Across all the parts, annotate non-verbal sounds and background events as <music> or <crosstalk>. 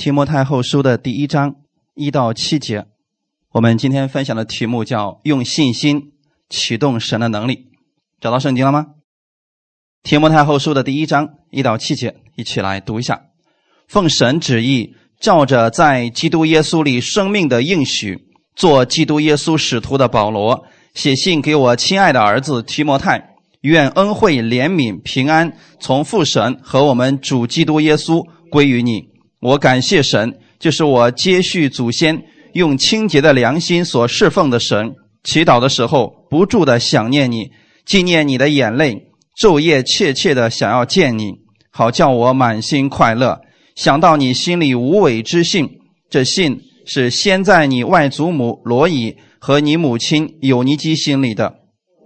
提摩太后书的第一章一到七节，我们今天分享的题目叫“用信心启动神的能力”。找到圣经了吗？提摩太后书的第一章一到七节，一起来读一下。奉神旨意，照着在基督耶稣里生命的应许，做基督耶稣使徒的保罗，写信给我亲爱的儿子提摩太，愿恩惠、怜悯、平安从父神和我们主基督耶稣归于你。我感谢神，就是我接续祖先用清洁的良心所侍奉的神。祈祷的时候不住的想念你，纪念你的眼泪，昼夜切切的想要见你，好叫我满心快乐。想到你心里无伪之信，这信是先在你外祖母罗以和你母亲尤尼基心里的，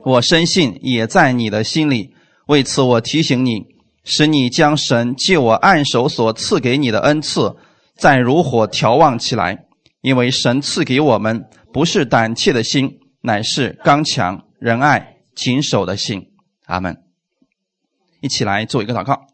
我深信也在你的心里。为此，我提醒你。使你将神借我按手所赐给你的恩赐，再如火调望起来，因为神赐给我们不是胆怯的心，乃是刚强、仁爱、谨守的心。阿门。一起来做一个祷告，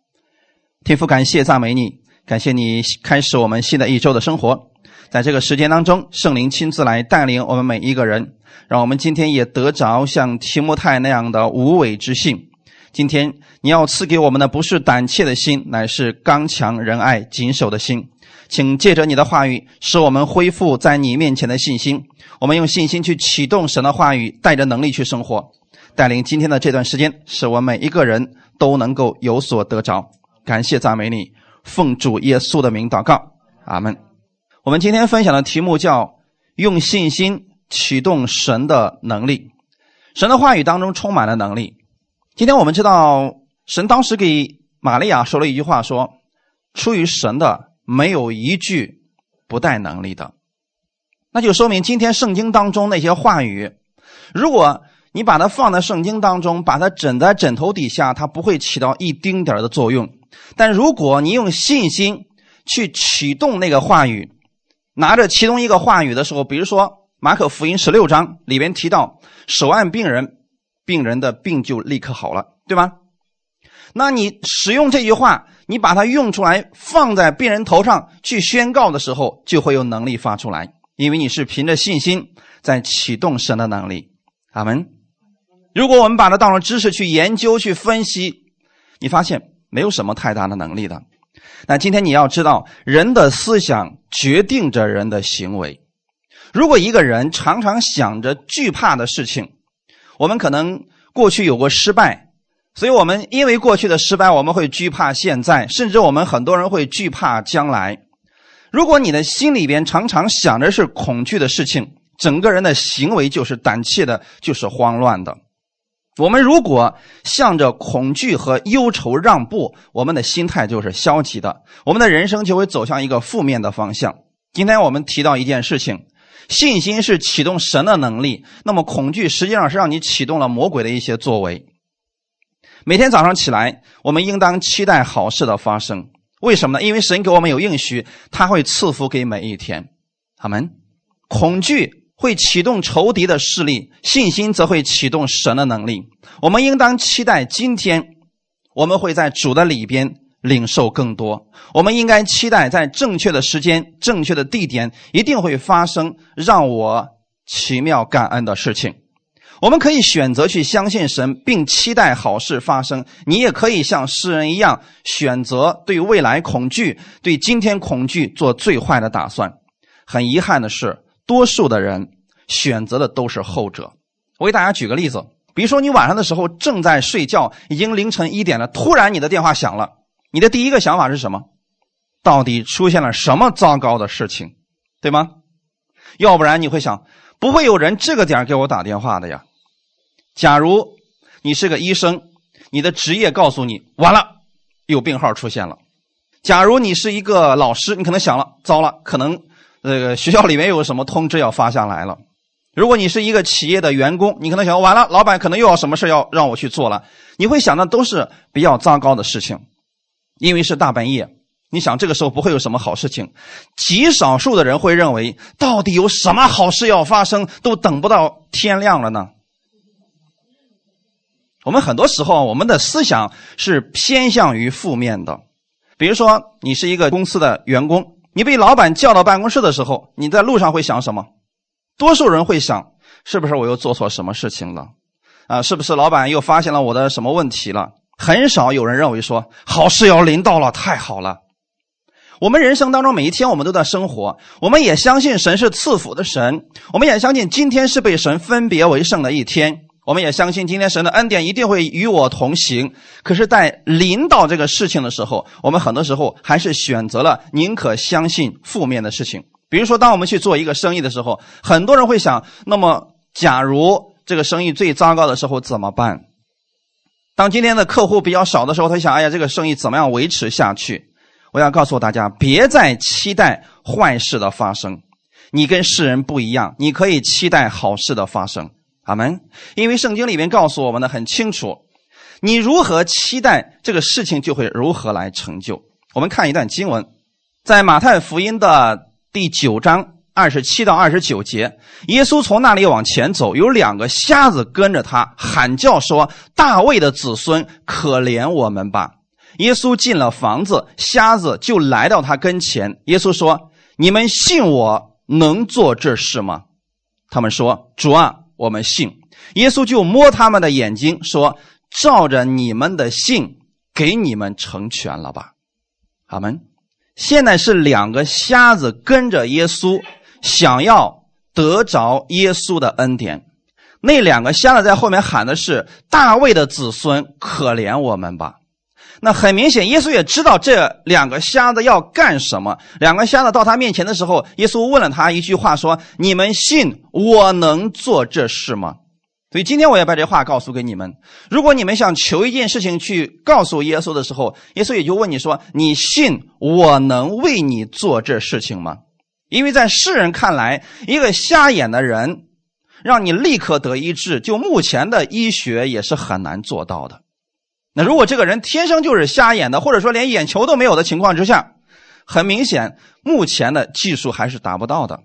天父，感谢赞美你，感谢你开始我们新的一周的生活，在这个时间当中，圣灵亲自来带领我们每一个人，让我们今天也得着像提摩太那样的无伪之信。今天你要赐给我们的不是胆怯的心，乃是刚强仁爱谨守的心。请借着你的话语，使我们恢复在你面前的信心。我们用信心去启动神的话语，带着能力去生活，带领今天的这段时间，使我每一个人都能够有所得着。感谢赞美你，奉主耶稣的名祷告，阿门。我们今天分享的题目叫“用信心启动神的能力”。神的话语当中充满了能力。今天我们知道，神当时给玛利亚说了一句话，说：“出于神的没有一句不带能力的。”那就说明今天圣经当中那些话语，如果你把它放在圣经当中，把它枕在枕头底下，它不会起到一丁点的作用。但如果你用信心去启动那个话语，拿着其中一个话语的时候，比如说马可福音十六章里边提到手按病人。病人的病就立刻好了，对吧？那你使用这句话，你把它用出来，放在病人头上去宣告的时候，就会有能力发出来，因为你是凭着信心在启动神的能力。阿门。如果我们把它当成知识去研究、去分析，你发现没有什么太大的能力的。那今天你要知道，人的思想决定着人的行为。如果一个人常常想着惧怕的事情，我们可能过去有过失败，所以我们因为过去的失败，我们会惧怕现在，甚至我们很多人会惧怕将来。如果你的心里边常常想着是恐惧的事情，整个人的行为就是胆怯的，就是慌乱的。我们如果向着恐惧和忧愁让步，我们的心态就是消极的，我们的人生就会走向一个负面的方向。今天我们提到一件事情。信心是启动神的能力，那么恐惧实际上是让你启动了魔鬼的一些作为。每天早上起来，我们应当期待好事的发生。为什么呢？因为神给我们有应许，他会赐福给每一天。阿门。恐惧会启动仇敌的势力，信心则会启动神的能力。我们应当期待今天，我们会在主的里边。领受更多，我们应该期待在正确的时间、正确的地点，一定会发生让我奇妙感恩的事情。我们可以选择去相信神，并期待好事发生。你也可以像诗人一样，选择对未来恐惧、对今天恐惧做最坏的打算。很遗憾的是，多数的人选择的都是后者。我给大家举个例子，比如说你晚上的时候正在睡觉，已经凌晨一点了，突然你的电话响了。你的第一个想法是什么？到底出现了什么糟糕的事情，对吗？要不然你会想，不会有人这个点给我打电话的呀。假如你是个医生，你的职业告诉你完了，有病号出现了。假如你是一个老师，你可能想了，糟了，可能呃学校里面有什么通知要发下来了。如果你是一个企业的员工，你可能想完了，老板可能又要什么事要让我去做了。你会想的都是比较糟糕的事情。因为是大半夜，你想这个时候不会有什么好事情，极少数的人会认为，到底有什么好事要发生，都等不到天亮了呢？我们很多时候，我们的思想是偏向于负面的。比如说，你是一个公司的员工，你被老板叫到办公室的时候，你在路上会想什么？多数人会想，是不是我又做错什么事情了？啊，是不是老板又发现了我的什么问题了？很少有人认为说好事要临到了，太好了。我们人生当中每一天，我们都在生活，我们也相信神是赐福的神，我们也相信今天是被神分别为圣的一天。我们也相信今天神的恩典一定会与我同行。可是，在临到这个事情的时候，我们很多时候还是选择了宁可相信负面的事情。比如说，当我们去做一个生意的时候，很多人会想：那么，假如这个生意最糟糕的时候怎么办？当今天的客户比较少的时候，他想：哎呀，这个生意怎么样维持下去？我要告诉大家，别再期待坏事的发生。你跟世人不一样，你可以期待好事的发生。阿门。因为圣经里面告诉我们的很清楚，你如何期待这个事情，就会如何来成就。我们看一段经文，在马太福音的第九章二十七到二十九节，耶稣从那里往前走，有两个瞎子跟着他，喊叫说：“大卫的子孙，可怜我们吧！”耶稣进了房子，瞎子就来到他跟前。耶稣说：“你们信我能做这事吗？”他们说：“主啊。”我们信，耶稣就摸他们的眼睛说：“照着你们的信，给你们成全了吧。”阿门。现在是两个瞎子跟着耶稣，想要得着耶稣的恩典。那两个瞎子在后面喊的是：“大卫的子孙，可怜我们吧。”那很明显，耶稣也知道这两个瞎子要干什么。两个瞎子到他面前的时候，耶稣问了他一句话，说：“你们信我能做这事吗？”所以今天我要把这话告诉给你们：如果你们想求一件事情去告诉耶稣的时候，耶稣也就问你说：“你信我能为你做这事情吗？”因为在世人看来，一个瞎眼的人让你立刻得医治，就目前的医学也是很难做到的。那如果这个人天生就是瞎眼的，或者说连眼球都没有的情况之下，很明显，目前的技术还是达不到的。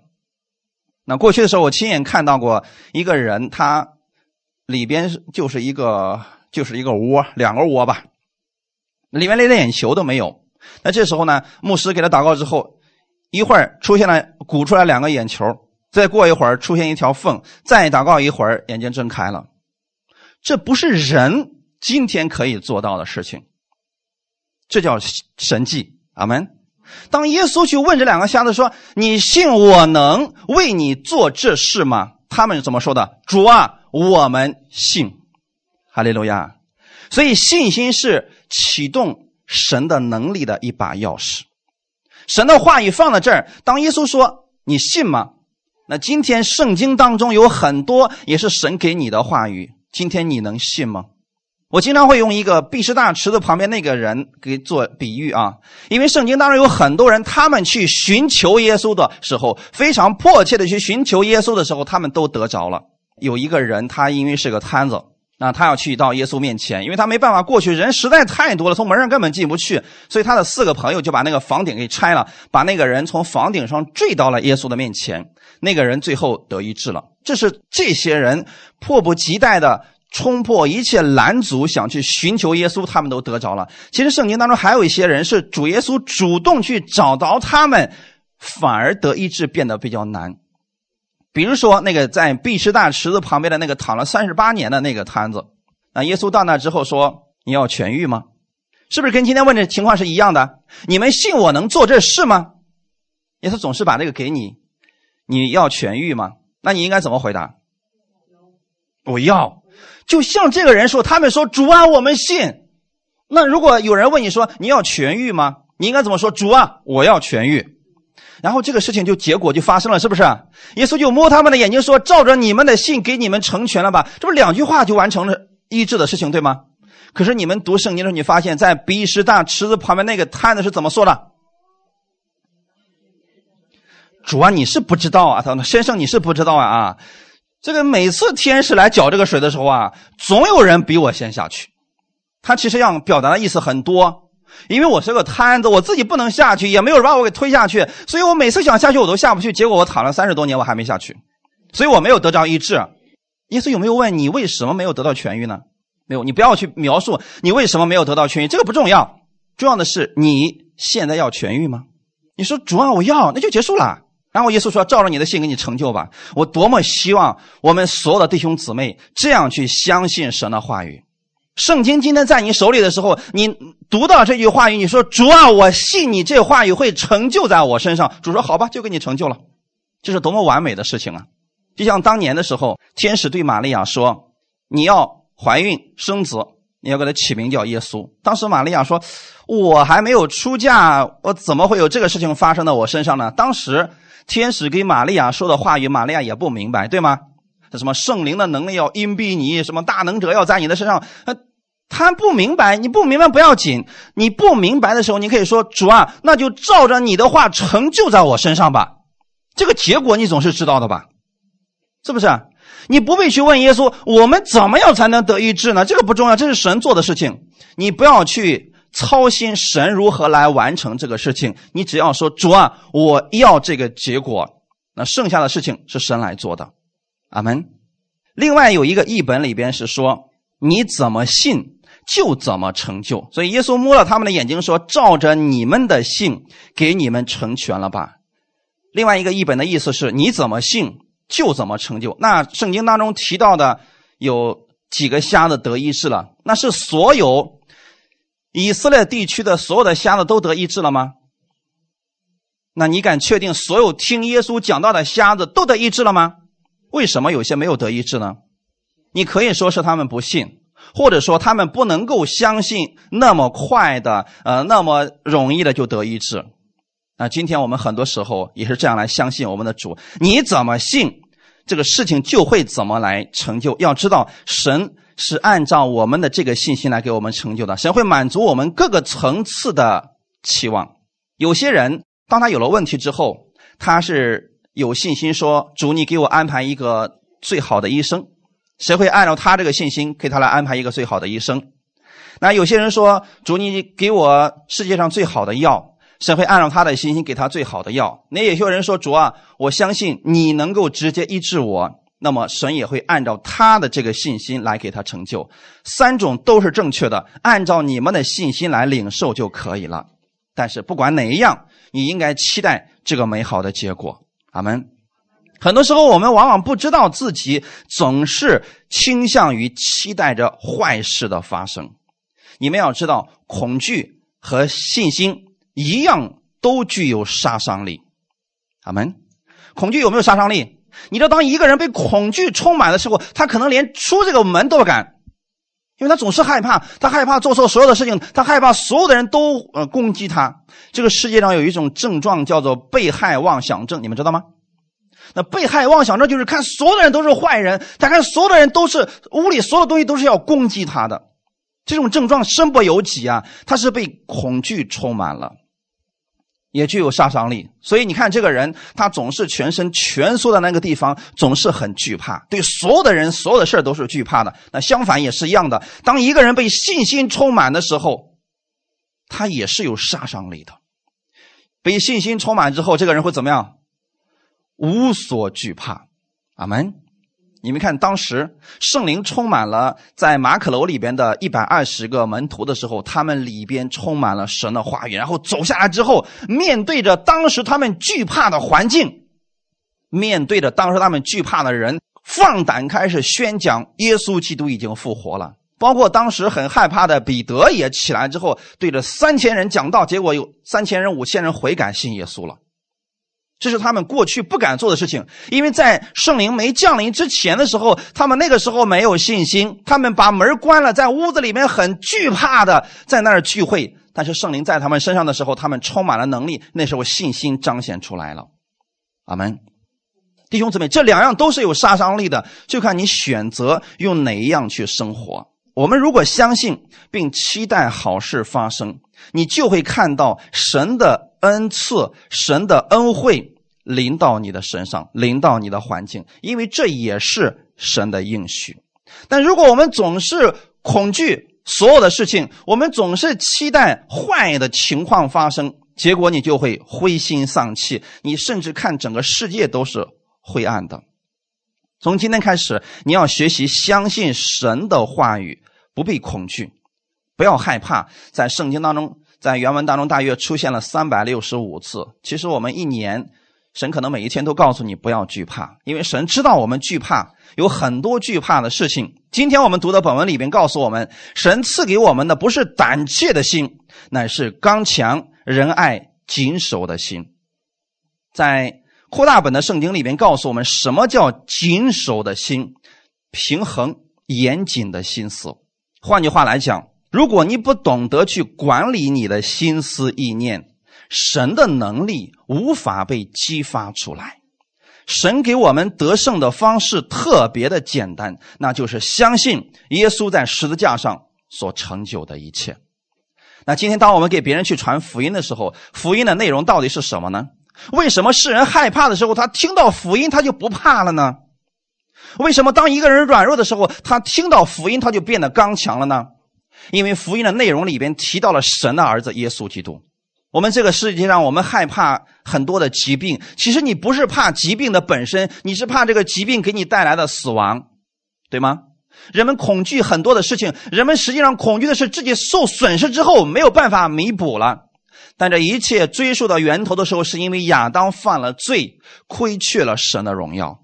那过去的时候，我亲眼看到过一个人，他里边就是一个就是一个窝，两个窝吧，里面连个眼球都没有。那这时候呢，牧师给他祷告之后，一会儿出现了鼓出来两个眼球，再过一会儿出现一条缝，再祷告一会儿，眼睛睁开了。这不是人。今天可以做到的事情，这叫神迹。阿门。当耶稣去问这两个瞎子说：“你信我能为你做这事吗？”他们怎么说的？主啊，我们信。哈利路亚。所以信心是启动神的能力的一把钥匙。神的话语放在这儿，当耶稣说：“你信吗？”那今天圣经当中有很多也是神给你的话语，今天你能信吗？我经常会用一个毕士大池子旁边那个人给做比喻啊，因为圣经当中有很多人，他们去寻求耶稣的时候，非常迫切的去寻求耶稣的时候，他们都得着了。有一个人，他因为是个摊子，那他要去到耶稣面前，因为他没办法过去，人实在太多了，从门上根本进不去，所以他的四个朋友就把那个房顶给拆了，把那个人从房顶上坠到了耶稣的面前。那个人最后得医治了。这是这些人迫不及待的。冲破一切拦阻，想去寻求耶稣，他们都得着了。其实圣经当中还有一些人是主耶稣主动去找到他们，反而得医治变得比较难。比如说那个在毕士大池子旁边的那个躺了三十八年的那个摊子，那耶稣到那之后说：“你要痊愈吗？”是不是跟今天问的情况是一样的？你们信我能做这事吗？耶稣总是把这个给你，你要痊愈吗？那你应该怎么回答？我要。就像这个人说，他们说主啊，我们信。那如果有人问你说你要痊愈吗？你应该怎么说？主啊，我要痊愈。然后这个事情就结果就发生了，是不是？耶稣就摸他们的眼睛说：“照着你们的信给你们成全了吧？”这不两句话就完成了医治的事情，对吗？可是你们读圣经的时候，你发现，在比什大池子旁边那个摊子是怎么说的？主啊，你是不知道啊，他说先生你是不知道啊啊。这个每次天使来搅这个水的时候啊，总有人比我先下去。他其实要表达的意思很多，因为我是个摊子，我自己不能下去，也没有人把我给推下去，所以我每次想下去我都下不去。结果我躺了三十多年，我还没下去，所以我没有得着医治。耶稣有没有问你为什么没有得到痊愈呢？没有，你不要去描述你为什么没有得到痊愈，这个不重要，重要的是你现在要痊愈吗？你说主啊，我要，那就结束了。然后耶稣说：“照着你的信给你成就吧。”我多么希望我们所有的弟兄姊妹这样去相信神的话语。圣经今天在你手里的时候，你读到这句话语，你说：“主啊，我信你这话语会成就在我身上。”主说：“好吧，就给你成就了。”这是多么完美的事情啊！就像当年的时候，天使对玛利亚说：“你要怀孕生子，你要给他起名叫耶稣。”当时玛利亚说：“我还没有出嫁，我怎么会有这个事情发生在我身上呢？”当时天使给玛利亚说的话语，玛利亚也不明白，对吗？什么圣灵的能力要荫庇你，什么大能者要在你的身上，他不明白，你不明白不要紧，你不明白的时候，你可以说主啊，那就照着你的话成就在我身上吧。这个结果你总是知道的吧？是不是？你不必去问耶稣，我们怎么样才能得医治呢？这个不重要，这是神做的事情，你不要去操心神如何来完成这个事情，你只要说主啊，我要这个结果，那剩下的事情是神来做的。阿门。另外有一个译本里边是说，你怎么信就怎么成就。所以耶稣摸了他们的眼睛说：“照着你们的信，给你们成全了吧。”另外一个译本的意思是：你怎么信就怎么成就。那圣经当中提到的有几个瞎子得医治了？那是所有以色列地区的所有的瞎子都得医治了吗？那你敢确定所有听耶稣讲道的瞎子都得医治了吗？为什么有些没有得医治呢？你可以说是他们不信，或者说他们不能够相信那么快的，呃，那么容易的就得医治。那今天我们很多时候也是这样来相信我们的主。你怎么信，这个事情就会怎么来成就。要知道，神是按照我们的这个信心来给我们成就的。神会满足我们各个层次的期望。有些人当他有了问题之后，他是。有信心说主，你给我安排一个最好的医生，谁会按照他这个信心给他来安排一个最好的医生？那有些人说主，你给我世界上最好的药，谁会按照他的信心给他最好的药？那也有人说主啊，我相信你能够直接医治我，那么神也会按照他的这个信心来给他成就。三种都是正确的，按照你们的信心来领受就可以了。但是不管哪一样，你应该期待这个美好的结果。阿门很多时候，我们往往不知道自己总是倾向于期待着坏事的发生。你们要知道，恐惧和信心一样，都具有杀伤力。阿门。恐惧有没有杀伤力？你知道，当一个人被恐惧充满的时候，他可能连出这个门都不敢，因为他总是害怕，他害怕做错所有的事情，他害怕所有的人都呃攻击他。这个世界上有一种症状叫做被害妄想症，你们知道吗？那被害妄想症就是看所有的人都是坏人，他看所有的人都是屋里所有东西都是要攻击他的，这种症状身不由己啊！他是被恐惧充满了，也具有杀伤力。所以你看这个人，他总是全身蜷缩在那个地方，总是很惧怕，对所有的人、所有的事都是惧怕的。那相反也是一样的，当一个人被信心充满的时候。他也是有杀伤力的，被信心充满之后，这个人会怎么样？无所惧怕。阿门。你们看，当时圣灵充满了在马可楼里边的一百二十个门徒的时候，他们里边充满了神的话语，然后走下来之后，面对着当时他们惧怕的环境，面对着当时他们惧怕的人，放胆开始宣讲耶稣基督已经复活了。包括当时很害怕的彼得也起来之后，对着三千人讲道，结果有三千人、五千人悔改信耶稣了。这是他们过去不敢做的事情，因为在圣灵没降临之前的时候，他们那个时候没有信心，他们把门关了，在屋子里面很惧怕的在那儿聚会。但是圣灵在他们身上的时候，他们充满了能力，那时候信心彰显出来了。阿门。弟兄姊妹，这两样都是有杀伤力的，就看你选择用哪一样去生活。我们如果相信并期待好事发生，你就会看到神的恩赐、神的恩惠临到你的身上，临到你的环境，因为这也是神的应许。但如果我们总是恐惧所有的事情，我们总是期待坏的情况发生，结果你就会灰心丧气，你甚至看整个世界都是灰暗的。从今天开始，你要学习相信神的话语。不必恐惧，不要害怕。在圣经当中，在原文当中大约出现了三百六十五次。其实我们一年，神可能每一天都告诉你不要惧怕，因为神知道我们惧怕，有很多惧怕的事情。今天我们读的本文里边告诉我们，神赐给我们的不是胆怯的心，乃是刚强、仁爱、谨守的心。在扩大本的圣经里边告诉我们，什么叫谨守的心？平衡、严谨的心思。换句话来讲，如果你不懂得去管理你的心思意念，神的能力无法被激发出来。神给我们得胜的方式特别的简单，那就是相信耶稣在十字架上所成就的一切。那今天当我们给别人去传福音的时候，福音的内容到底是什么呢？为什么世人害怕的时候，他听到福音他就不怕了呢？为什么当一个人软弱的时候，他听到福音他就变得刚强了呢？因为福音的内容里边提到了神的儿子耶稣基督。我们这个世界上，我们害怕很多的疾病，其实你不是怕疾病的本身，你是怕这个疾病给你带来的死亡，对吗？人们恐惧很多的事情，人们实际上恐惧的是自己受损失之后没有办法弥补了。但这一切追溯到源头的时候，是因为亚当犯了罪，亏缺了神的荣耀。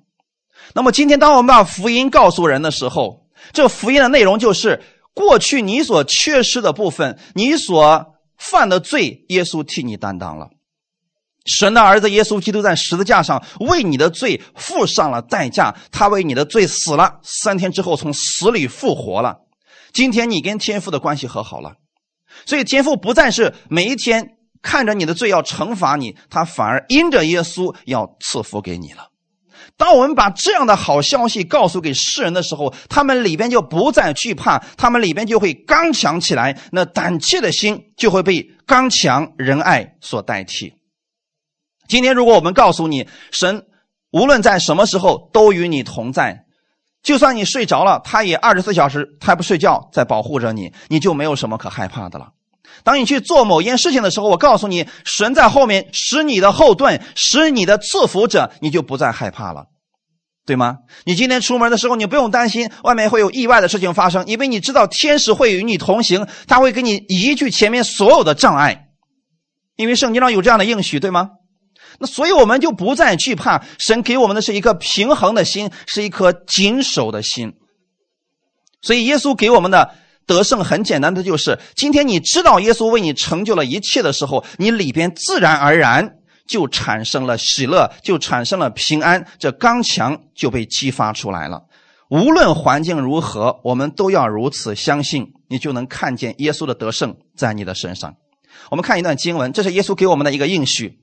那么今天，当我们把福音告诉人的时候，这福音的内容就是过去你所缺失的部分，你所犯的罪，耶稣替你担当了。神的儿子耶稣基督在十字架上为你的罪付上了代价，他为你的罪死了，三天之后从死里复活了。今天你跟天父的关系和好了，所以天父不再是每一天看着你的罪要惩罚你，他反而因着耶稣要赐福给你了。当我们把这样的好消息告诉给世人的时候，他们里边就不再惧怕，他们里边就会刚强起来。那胆怯的心就会被刚强仁爱所代替。今天，如果我们告诉你，神无论在什么时候都与你同在，就算你睡着了，他也二十四小时他不睡觉在保护着你，你就没有什么可害怕的了。当你去做某件事情的时候，我告诉你，神在后面使你的后盾，使你的赐福者，你就不再害怕了，对吗？你今天出门的时候，你不用担心外面会有意外的事情发生，因为你知道天使会与你同行，他会给你移去前面所有的障碍，因为圣经上有这样的应许，对吗？那所以我们就不再惧怕，神给我们的是一颗平衡的心，是一颗谨守的心，所以耶稣给我们的。得胜很简单的就是，今天你知道耶稣为你成就了一切的时候，你里边自然而然就产生了喜乐，就产生了平安，这刚强就被激发出来了。无论环境如何，我们都要如此相信，你就能看见耶稣的得胜在你的身上。我们看一段经文，这是耶稣给我们的一个应许。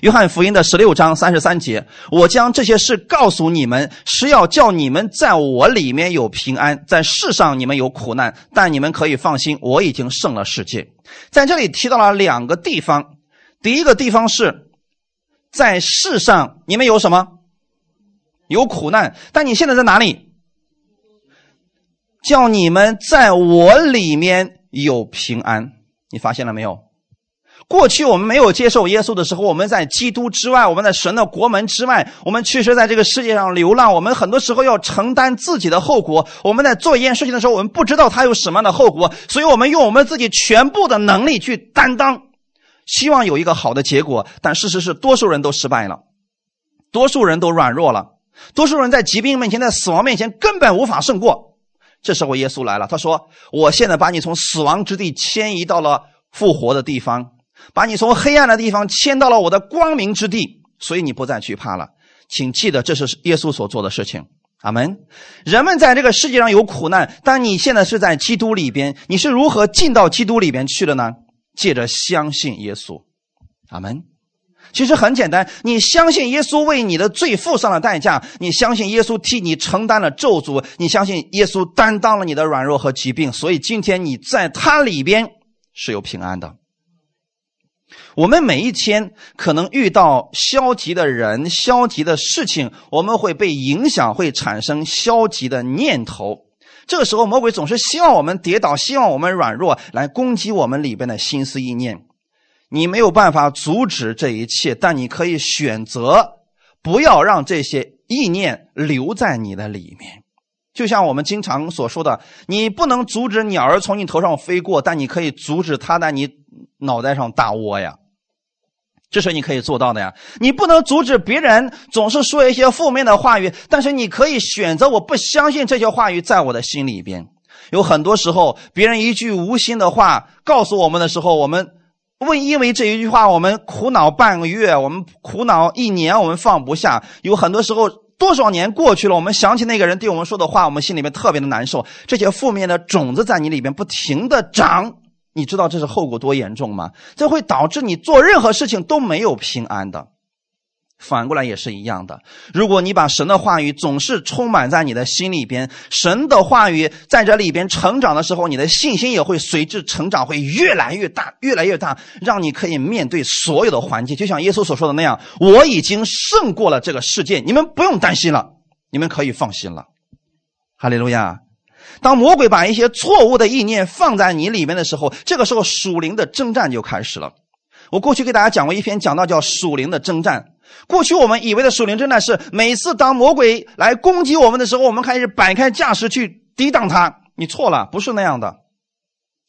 约翰福音的十六章三十三节，我将这些事告诉你们，是要叫你们在我里面有平安，在世上你们有苦难，但你们可以放心，我已经胜了世界。在这里提到了两个地方，第一个地方是在世上你们有什么？有苦难，但你现在在哪里？叫你们在我里面有平安，你发现了没有？过去我们没有接受耶稣的时候，我们在基督之外，我们在神的国门之外，我们确实在这个世界上流浪。我们很多时候要承担自己的后果。我们在做一件事情的时候，我们不知道它有什么样的后果，所以我们用我们自己全部的能力去担当，希望有一个好的结果。但事实是，多数人都失败了，多数人都软弱了，多数人在疾病面前、在死亡面前根本无法胜过。这时候耶稣来了，他说：“我现在把你从死亡之地迁移到了复活的地方。”把你从黑暗的地方迁到了我的光明之地，所以你不再惧怕了。请记得，这是耶稣所做的事情。阿门。人们在这个世界上有苦难，但你现在是在基督里边，你是如何进到基督里边去的呢？借着相信耶稣。阿门。其实很简单，你相信耶稣为你的罪付上了代价，你相信耶稣替你承担了咒诅，你相信耶稣担当了你的软弱和疾病，所以今天你在他里边是有平安的。我们每一天可能遇到消极的人、消极的事情，我们会被影响，会产生消极的念头。这个时候，魔鬼总是希望我们跌倒，希望我们软弱，来攻击我们里边的心思意念。你没有办法阻止这一切，但你可以选择不要让这些意念留在你的里面。就像我们经常所说的，你不能阻止鸟儿从你头上飞过，但你可以阻止它在你脑袋上大窝呀。这是你可以做到的呀。你不能阻止别人总是说一些负面的话语，但是你可以选择我不相信这些话语在我的心里边。有很多时候，别人一句无心的话告诉我们的时候，我们为因为这一句话，我们苦恼半个月，我们苦恼一年，我们放不下。有很多时候，多少年过去了，我们想起那个人对我们说的话，我们心里面特别的难受。这些负面的种子在你里边不停的长。你知道这是后果多严重吗？这会导致你做任何事情都没有平安的。反过来也是一样的。如果你把神的话语总是充满在你的心里边，神的话语在这里边成长的时候，你的信心也会随之成长，会越来越大，越来越大，让你可以面对所有的环境。就像耶稣所说的那样：“我已经胜过了这个世界，你们不用担心了，你们可以放心了。”哈利路亚。当魔鬼把一些错误的意念放在你里面的时候，这个时候属灵的征战就开始了。我过去给大家讲过一篇讲到叫属灵的征战。过去我们以为的属灵征战是每次当魔鬼来攻击我们的时候，我们开始摆开架势去抵挡他。你错了，不是那样的。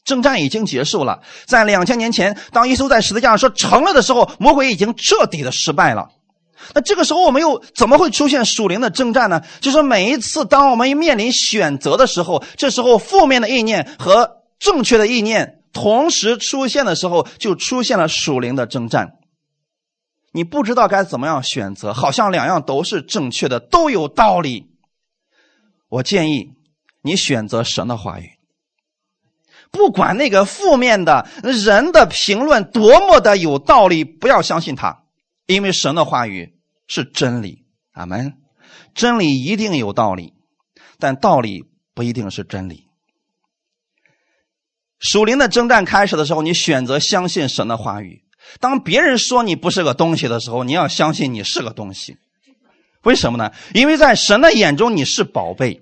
征战已经结束了，在两千年前，当耶稣在十字架上说成了的时候，魔鬼已经彻底的失败了。那这个时候我们又怎么会出现属灵的征战呢？就是每一次当我们面临选择的时候，这时候负面的意念和正确的意念同时出现的时候，就出现了属灵的征战。你不知道该怎么样选择，好像两样都是正确的，都有道理。我建议你选择神的话语，不管那个负面的人的评论多么的有道理，不要相信他。因为神的话语是真理，阿门。真理一定有道理，但道理不一定是真理。属灵的征战开始的时候，你选择相信神的话语。当别人说你不是个东西的时候，你要相信你是个东西。为什么呢？因为在神的眼中你是宝贝，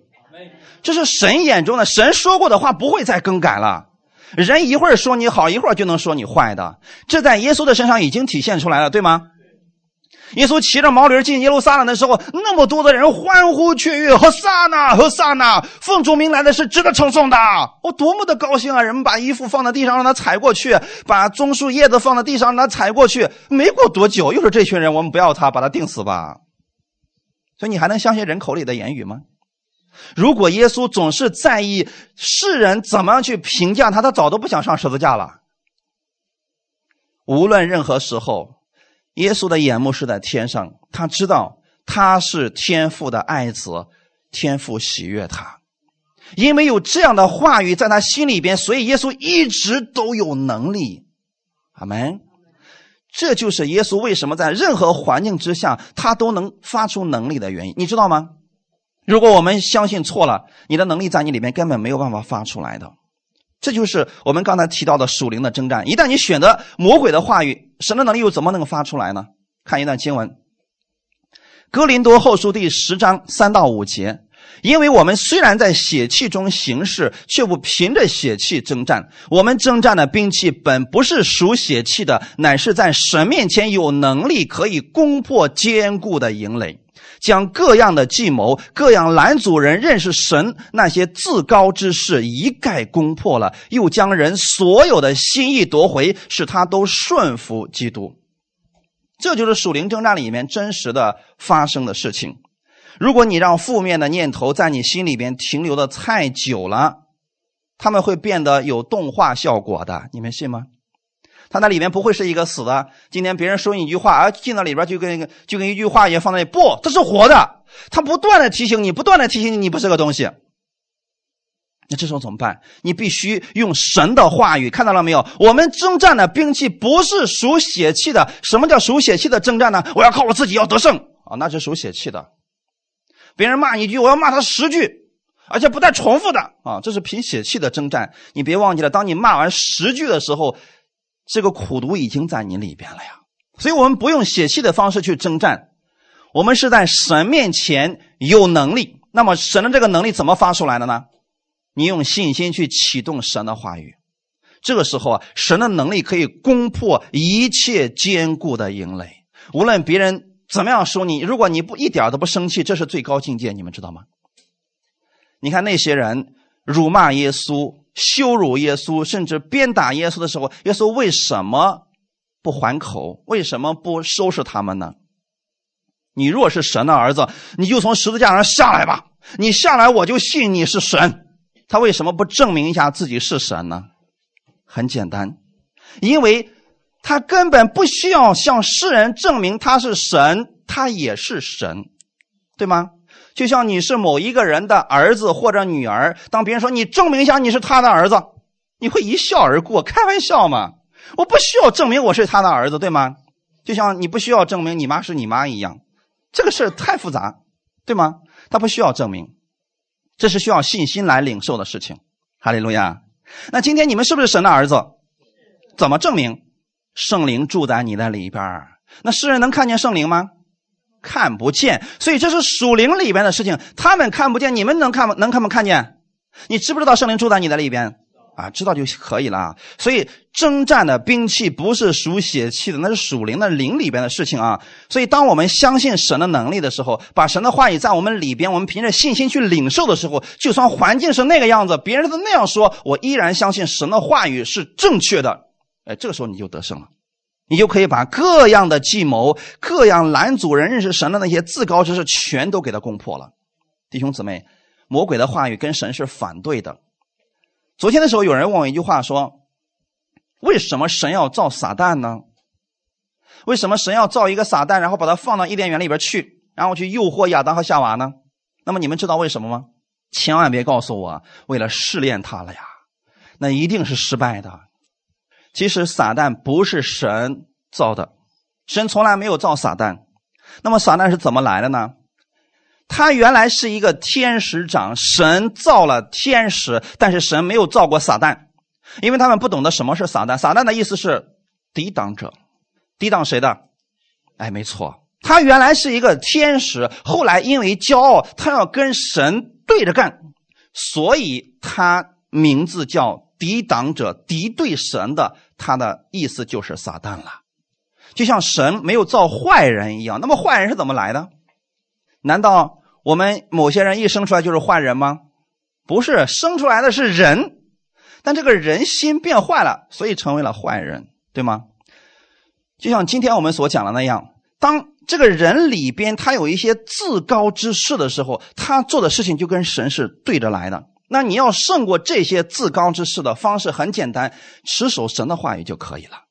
这是神眼中的。神说过的话不会再更改了。人一会儿说你好，一会儿就能说你坏的，这在耶稣的身上已经体现出来了，对吗？耶稣骑着毛驴进耶路撒冷的时候，那么多的人欢呼雀跃，和撒那和撒那，奉主名来的是值得称颂的。我多么的高兴啊！人们把衣服放在地上让他踩过去，把棕树叶子放在地上让他踩过去。没过多久，又是这群人，我们不要他，把他钉死吧。所以你还能相信人口里的言语吗？如果耶稣总是在意世人怎么样去评价他，他早都不想上十字架了。无论任何时候。耶稣的眼目是在天上，他知道他是天父的爱子，天父喜悦他，因为有这样的话语在他心里边，所以耶稣一直都有能力。阿门。这就是耶稣为什么在任何环境之下他都能发出能力的原因，你知道吗？如果我们相信错了，你的能力在你里面根本没有办法发出来的。这就是我们刚才提到的属灵的征战。一旦你选择魔鬼的话语，神的能力又怎么能够发出来呢？看一段经文，《哥林多后书》第十章三到五节。因为我们虽然在血气中行事，却不凭着血气征战。我们征战的兵器本不是属血气的，乃是在神面前有能力可以攻破坚固的营垒。将各样的计谋、各样拦阻人认识神那些自高之事一概攻破了，又将人所有的心意夺回，使他都顺服基督。这就是属灵征战里面真实的发生的事情。如果你让负面的念头在你心里边停留的太久了，他们会变得有动画效果的，你们信吗？他那里面不会是一个死的。今天别人说你一句话，而进到里边就跟就跟一句话一样放在那里。不，这是活的。他不断的提醒你，不断的提醒你，你不是个东西。那这时候怎么办？你必须用神的话语，看到了没有？我们征战的兵器不是属血气的。什么叫属血气的征战呢？我要靠我自己要得胜啊，那是属血气的。别人骂你一句，我要骂他十句，而且不带重复的啊，这是凭血气的征战。你别忘记了，当你骂完十句的时候。这个苦毒已经在你里边了呀，所以我们不用血气的方式去征战，我们是在神面前有能力。那么神的这个能力怎么发出来的呢？你用信心去启动神的话语，这个时候啊，神的能力可以攻破一切坚固的营垒。无论别人怎么样说你，如果你不一点都不生气，这是最高境界，你们知道吗？你看那些人辱骂耶稣。羞辱耶稣，甚至鞭打耶稣的时候，耶稣为什么不还口？为什么不收拾他们呢？你若是神的儿子，你就从十字架上下来吧。你下来，我就信你是神。他为什么不证明一下自己是神呢？很简单，因为他根本不需要向世人证明他是神，他也是神，对吗？就像你是某一个人的儿子或者女儿，当别人说你证明一下你是他的儿子，你会一笑而过，开玩笑嘛？我不需要证明我是他的儿子，对吗？就像你不需要证明你妈是你妈一样，这个事太复杂，对吗？他不需要证明。这是需要信心来领受的事情，哈利路亚。那今天你们是不是神的儿子？怎么证明？圣灵住在你的里边那世人能看见圣灵吗？看不见。所以这是属灵里边的事情，他们看不见，你们能看吗能看不看见？你知不知道圣灵住在你的里边？啊，知道就可以了。所以征战的兵器不是属血气的，那是属灵的灵里边的事情啊。所以当我们相信神的能力的时候，把神的话语在我们里边，我们凭着信心去领受的时候，就算环境是那个样子，别人都那样说，我依然相信神的话语是正确的。哎，这个时候你就得胜了，你就可以把各样的计谋、各样拦阻人认识神的那些自高之事，全都给他攻破了。弟兄姊妹，魔鬼的话语跟神是反对的。昨天的时候，有人问我一句话说：“为什么神要造撒旦呢？为什么神要造一个撒旦，然后把它放到伊甸园里边去，然后去诱惑亚当和夏娃呢？”那么你们知道为什么吗？千万别告诉我为了试炼他了呀，那一定是失败的。其实撒旦不是神造的，神从来没有造撒旦。那么撒旦是怎么来的呢？他原来是一个天使长，神造了天使，但是神没有造过撒旦，因为他们不懂得什么是撒旦。撒旦的意思是抵挡者，抵挡谁的？哎，没错，他原来是一个天使，后来因为骄傲，他要跟神对着干，所以他名字叫抵挡者，敌对神的，他的意思就是撒旦了。就像神没有造坏人一样，那么坏人是怎么来的？难道？我们某些人一生出来就是坏人吗？不是，生出来的是人，但这个人心变坏了，所以成为了坏人，对吗？就像今天我们所讲的那样，当这个人里边他有一些自高之事的时候，他做的事情就跟神是对着来的。那你要胜过这些自高之事的方式很简单，持守神的话语就可以了。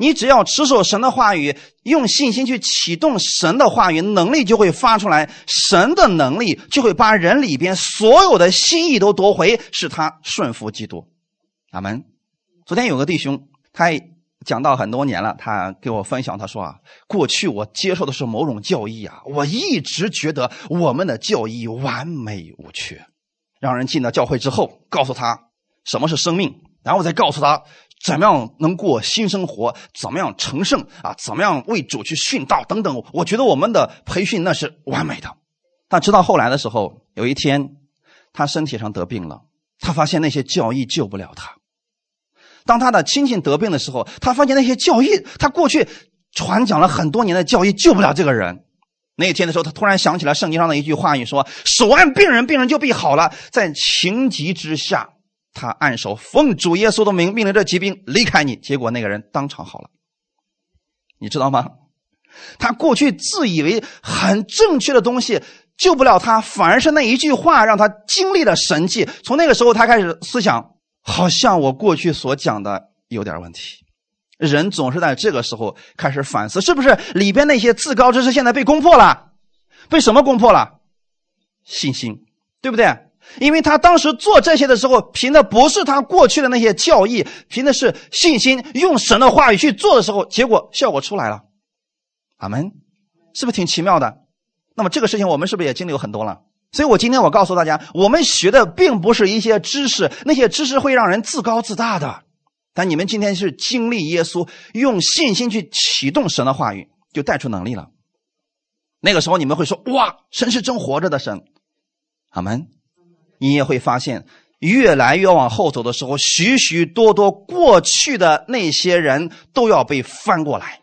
你只要持守神的话语，用信心去启动神的话语，能力就会发出来。神的能力就会把人里边所有的心意都夺回，使他顺服基督。阿门。昨天有个弟兄，他讲到很多年了，他给我分享，他说啊，过去我接受的是某种教义啊，我一直觉得我们的教义完美无缺。让人进到教会之后，告诉他什么是生命，然后再告诉他。怎么样能过新生活？怎么样成圣啊？怎么样为主去殉道等等？我觉得我们的培训那是完美的。但直到后来的时候，有一天他身体上得病了，他发现那些教义救不了他。当他的亲戚得病的时候，他发现那些教义，他过去传讲了很多年的教义救不了这个人。那天的时候，他突然想起了圣经上的一句话语，说：“手按病人，病人就必好了。”在情急之下。他按手奉主耶稣的名命令这疾病离开你，结果那个人当场好了。你知道吗？他过去自以为很正确的东西救不了他，反而是那一句话让他经历了神迹。从那个时候，他开始思想，好像我过去所讲的有点问题。人总是在这个时候开始反思，是不是里边那些自高之事现在被攻破了？被什么攻破了？信心，对不对？因为他当时做这些的时候，凭的不是他过去的那些教义，凭的是信心，用神的话语去做的时候，结果效果出来了。阿门，是不是挺奇妙的？那么这个事情我们是不是也经历有很多了？所以我今天我告诉大家，我们学的并不是一些知识，那些知识会让人自高自大的。但你们今天是经历耶稣，用信心去启动神的话语，就带出能力了。那个时候你们会说：“哇，神是真活着的神。”阿门。你也会发现，越来越往后走的时候，许许多多过去的那些人都要被翻过来，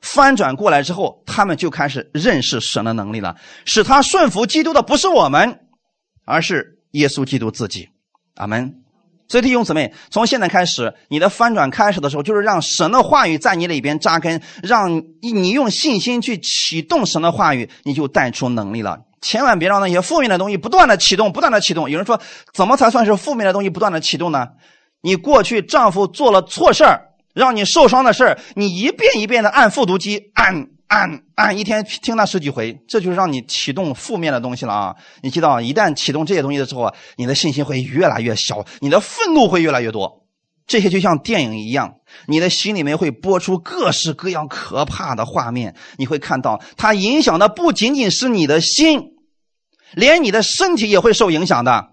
翻转过来之后，他们就开始认识神的能力了。使他顺服基督的不是我们，而是耶稣基督自己。阿门。所以弟兄姊妹，从现在开始，你的翻转开始的时候，就是让神的话语在你里边扎根，让你用信心去启动神的话语，你就带出能力了。千万别让那些负面的东西不断的启动，不断的启动。有人说，怎么才算是负面的东西不断的启动呢？你过去丈夫做了错事儿，让你受伤的事儿，你一遍一遍的按复读机按。按按一天听他十几回，这就是让你启动负面的东西了啊！你知道，一旦启动这些东西的时候，你的信心会越来越小，你的愤怒会越来越多。这些就像电影一样，你的心里面会播出各式各样可怕的画面。你会看到，它影响的不仅仅是你的心，连你的身体也会受影响的，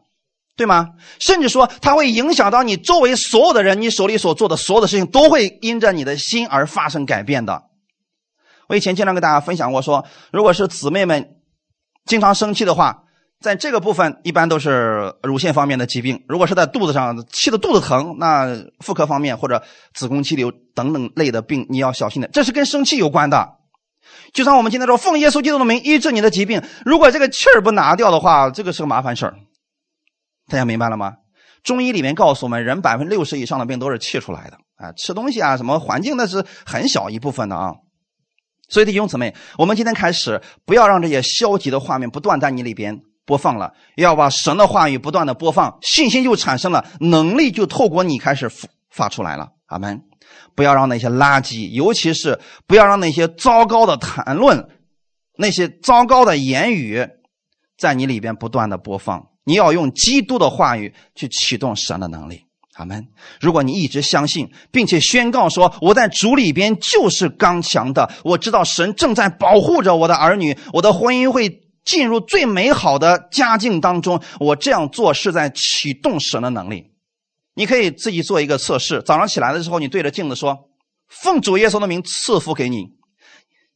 对吗？甚至说，它会影响到你周围所有的人，你手里所做的所有的事情都会因着你的心而发生改变的。我以前经常跟大家分享过，说如果是姊妹们经常生气的话，在这个部分一般都是乳腺方面的疾病。如果是在肚子上气的肚子疼，那妇科方面或者子宫肌瘤等等类的病，你要小心的。这是跟生气有关的。就像我们今天说奉耶稣基督的名医治你的疾病，如果这个气儿不拿掉的话，这个是个麻烦事儿。大家明白了吗？中医里面告诉我们，人百分之六十以上的病都是气出来的啊，吃东西啊，什么环境那是很小一部分的啊。所以弟兄姊妹，我们今天开始不要让这些消极的画面不断在你里边播放了，要把神的话语不断的播放，信心就产生了，能力就透过你开始发出来了。阿门！不要让那些垃圾，尤其是不要让那些糟糕的谈论、那些糟糕的言语，在你里边不断的播放。你要用基督的话语去启动神的能力。阿门！如果你一直相信，并且宣告说我在主里边就是刚强的，我知道神正在保护着我的儿女，我的婚姻会进入最美好的家境当中。我这样做是在启动神的能力。你可以自己做一个测试：早上起来的时候，你对着镜子说：“奉主耶稣的名赐福给你，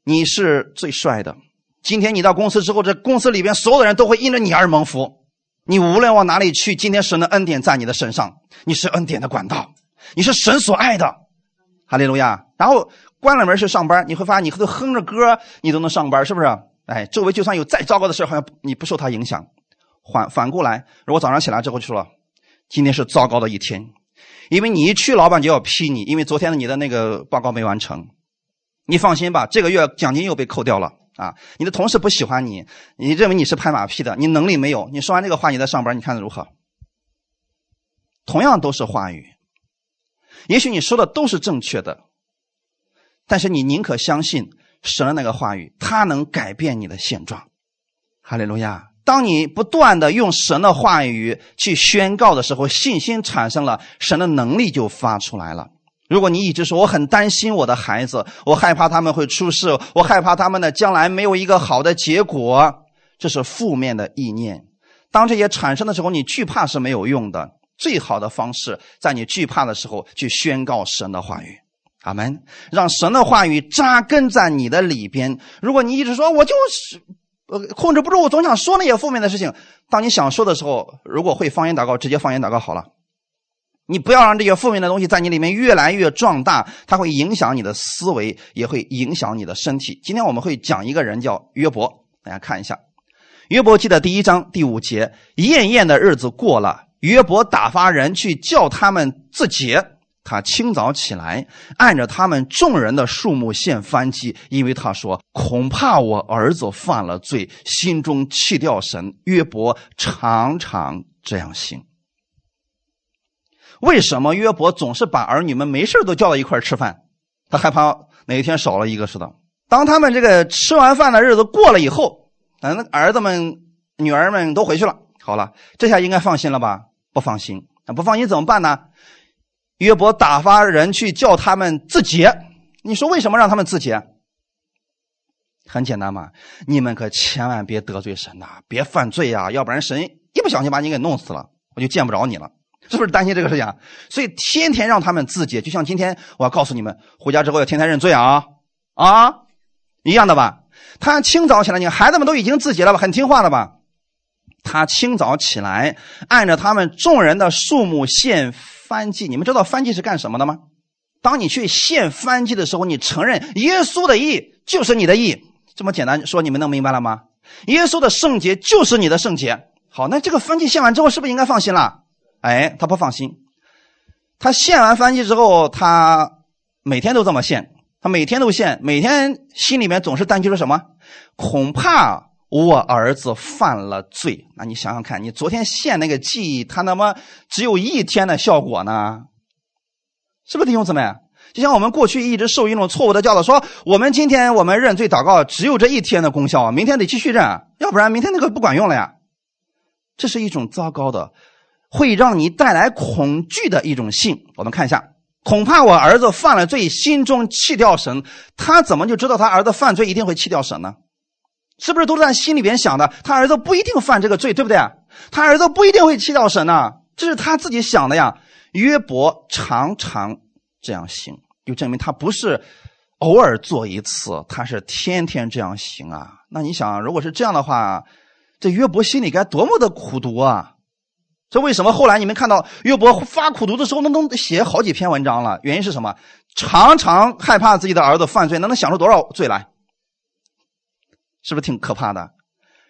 你是最帅的。”今天你到公司之后，这公司里边所有的人都会因着你而蒙福。你无论往哪里去，今天神的恩典在你的身上，你是恩典的管道，你是神所爱的，哈利路亚。然后关了门去上班，你会发现你都哼着歌，你都能上班，是不是？哎，周围就算有再糟糕的事好像你不受它影响。反反过来，如果早上起来之后就说，今天是糟糕的一天，因为你一去，老板就要批你，因为昨天的你的那个报告没完成。你放心吧，这个月奖金又被扣掉了。啊，你的同事不喜欢你，你认为你是拍马屁的，你能力没有。你说完这个话，你在上班，你看的如何？同样都是话语，也许你说的都是正确的，但是你宁可相信神的那个话语，它能改变你的现状。哈利路亚！当你不断的用神的话语去宣告的时候，信心产生了，神的能力就发出来了。如果你一直说我很担心我的孩子，我害怕他们会出事，我害怕他们的将来没有一个好的结果，这是负面的意念。当这些产生的时候，你惧怕是没有用的。最好的方式，在你惧怕的时候，去宣告神的话语。阿门。让神的话语扎根在你的里边。如果你一直说我就是呃控制不住，我总想说那些负面的事情。当你想说的时候，如果会方言祷告，直接方言祷告好了。你不要让这些负面的东西在你里面越来越壮大，它会影响你的思维，也会影响你的身体。今天我们会讲一个人叫约伯，大家看一下，约伯记的第一章第五节：艳艳的日子过了，约伯打发人去叫他们自洁。他清早起来，按着他们众人的数目献燔祭，因为他说：“恐怕我儿子犯了罪，心中弃掉神。”约伯常常这样行。为什么约伯总是把儿女们没事都叫到一块吃饭？他害怕哪一天少了一个似的。当他们这个吃完饭的日子过了以后，嗯那儿子们、女儿们都回去了，好了，这下应该放心了吧？不放心，那不放心怎么办呢？约伯打发人去叫他们自洁。你说为什么让他们自洁？很简单嘛，你们可千万别得罪神呐，别犯罪呀，要不然神一不小心把你给弄死了，我就见不着你了。是不是担心这个事情？所以天天让他们自洁，就像今天我要告诉你们，回家之后要天天认罪啊啊，一样的吧？他清早起来，你孩子们都已经自洁了吧？很听话了吧？他清早起来，按照他们众人的数目献翻祭。你们知道翻祭是干什么的吗？当你去献翻祭的时候，你承认耶稣的义就是你的义，这么简单说，你们能明白了吗？耶稣的圣洁就是你的圣洁。好，那这个翻祭献完之后，是不是应该放心了？哎，他不放心，他献完燔祭之后，他每天都这么献，他每天都献，每天心里面总是担心着什么？恐怕我儿子犯了罪。那你想想看，你昨天献那个祭，他那么只有一天的效果呢？是不是弟兄姊妹？就像我们过去一直受一种错误的教导，说我们今天我们认罪祷告只有这一天的功效，明天得继续认，要不然明天那个不管用了呀。这是一种糟糕的。会让你带来恐惧的一种信。我们看一下，恐怕我儿子犯了罪，心中弃掉神。他怎么就知道他儿子犯罪一定会弃掉神呢？是不是都在心里边想的？他儿子不一定犯这个罪，对不对？他儿子不一定会弃掉神呢，这是他自己想的呀。约伯常常这样行，就证明他不是偶尔做一次，他是天天这样行啊。那你想，如果是这样的话，这约伯心里该多么的苦毒啊！这为什么后来你们看到约伯发苦读的时候，能能写好几篇文章了？原因是什么？常常害怕自己的儿子犯罪，那能想出多少罪来？是不是挺可怕的？